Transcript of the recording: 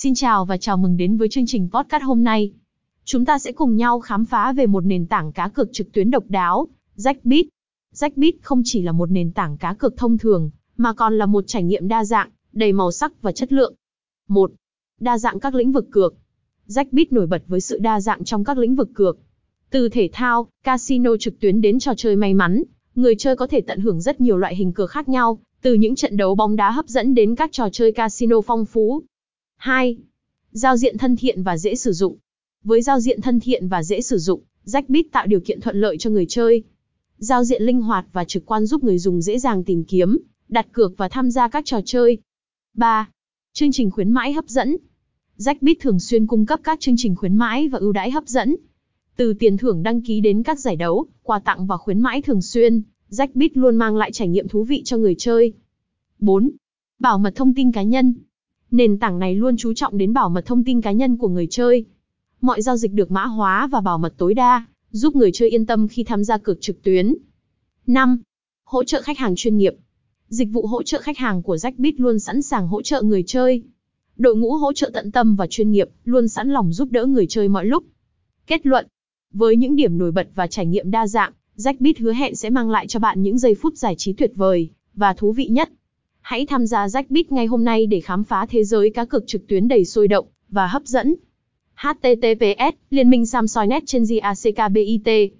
Xin chào và chào mừng đến với chương trình podcast hôm nay. Chúng ta sẽ cùng nhau khám phá về một nền tảng cá cược trực tuyến độc đáo, Jackbit. Jackbit không chỉ là một nền tảng cá cược thông thường, mà còn là một trải nghiệm đa dạng, đầy màu sắc và chất lượng. 1. Đa dạng các lĩnh vực cược. Jackbit nổi bật với sự đa dạng trong các lĩnh vực cược. Từ thể thao, casino trực tuyến đến trò chơi may mắn, người chơi có thể tận hưởng rất nhiều loại hình cược khác nhau, từ những trận đấu bóng đá hấp dẫn đến các trò chơi casino phong phú. 2. Giao diện thân thiện và dễ sử dụng. Với giao diện thân thiện và dễ sử dụng, Jackbit tạo điều kiện thuận lợi cho người chơi. Giao diện linh hoạt và trực quan giúp người dùng dễ dàng tìm kiếm, đặt cược và tham gia các trò chơi. 3. Chương trình khuyến mãi hấp dẫn. Jackbit thường xuyên cung cấp các chương trình khuyến mãi và ưu đãi hấp dẫn. Từ tiền thưởng đăng ký đến các giải đấu, quà tặng và khuyến mãi thường xuyên, Jackbit luôn mang lại trải nghiệm thú vị cho người chơi. 4. Bảo mật thông tin cá nhân. Nền tảng này luôn chú trọng đến bảo mật thông tin cá nhân của người chơi. Mọi giao dịch được mã hóa và bảo mật tối đa, giúp người chơi yên tâm khi tham gia cược trực tuyến. 5. Hỗ trợ khách hàng chuyên nghiệp. Dịch vụ hỗ trợ khách hàng của Jackbit luôn sẵn sàng hỗ trợ người chơi. Đội ngũ hỗ trợ tận tâm và chuyên nghiệp, luôn sẵn lòng giúp đỡ người chơi mọi lúc. Kết luận. Với những điểm nổi bật và trải nghiệm đa dạng, Jackbit hứa hẹn sẽ mang lại cho bạn những giây phút giải trí tuyệt vời và thú vị nhất. Hãy tham gia Jackbit ngay hôm nay để khám phá thế giới cá cược trực tuyến đầy sôi động và hấp dẫn. https liên minh samsoi net trên GACKBIT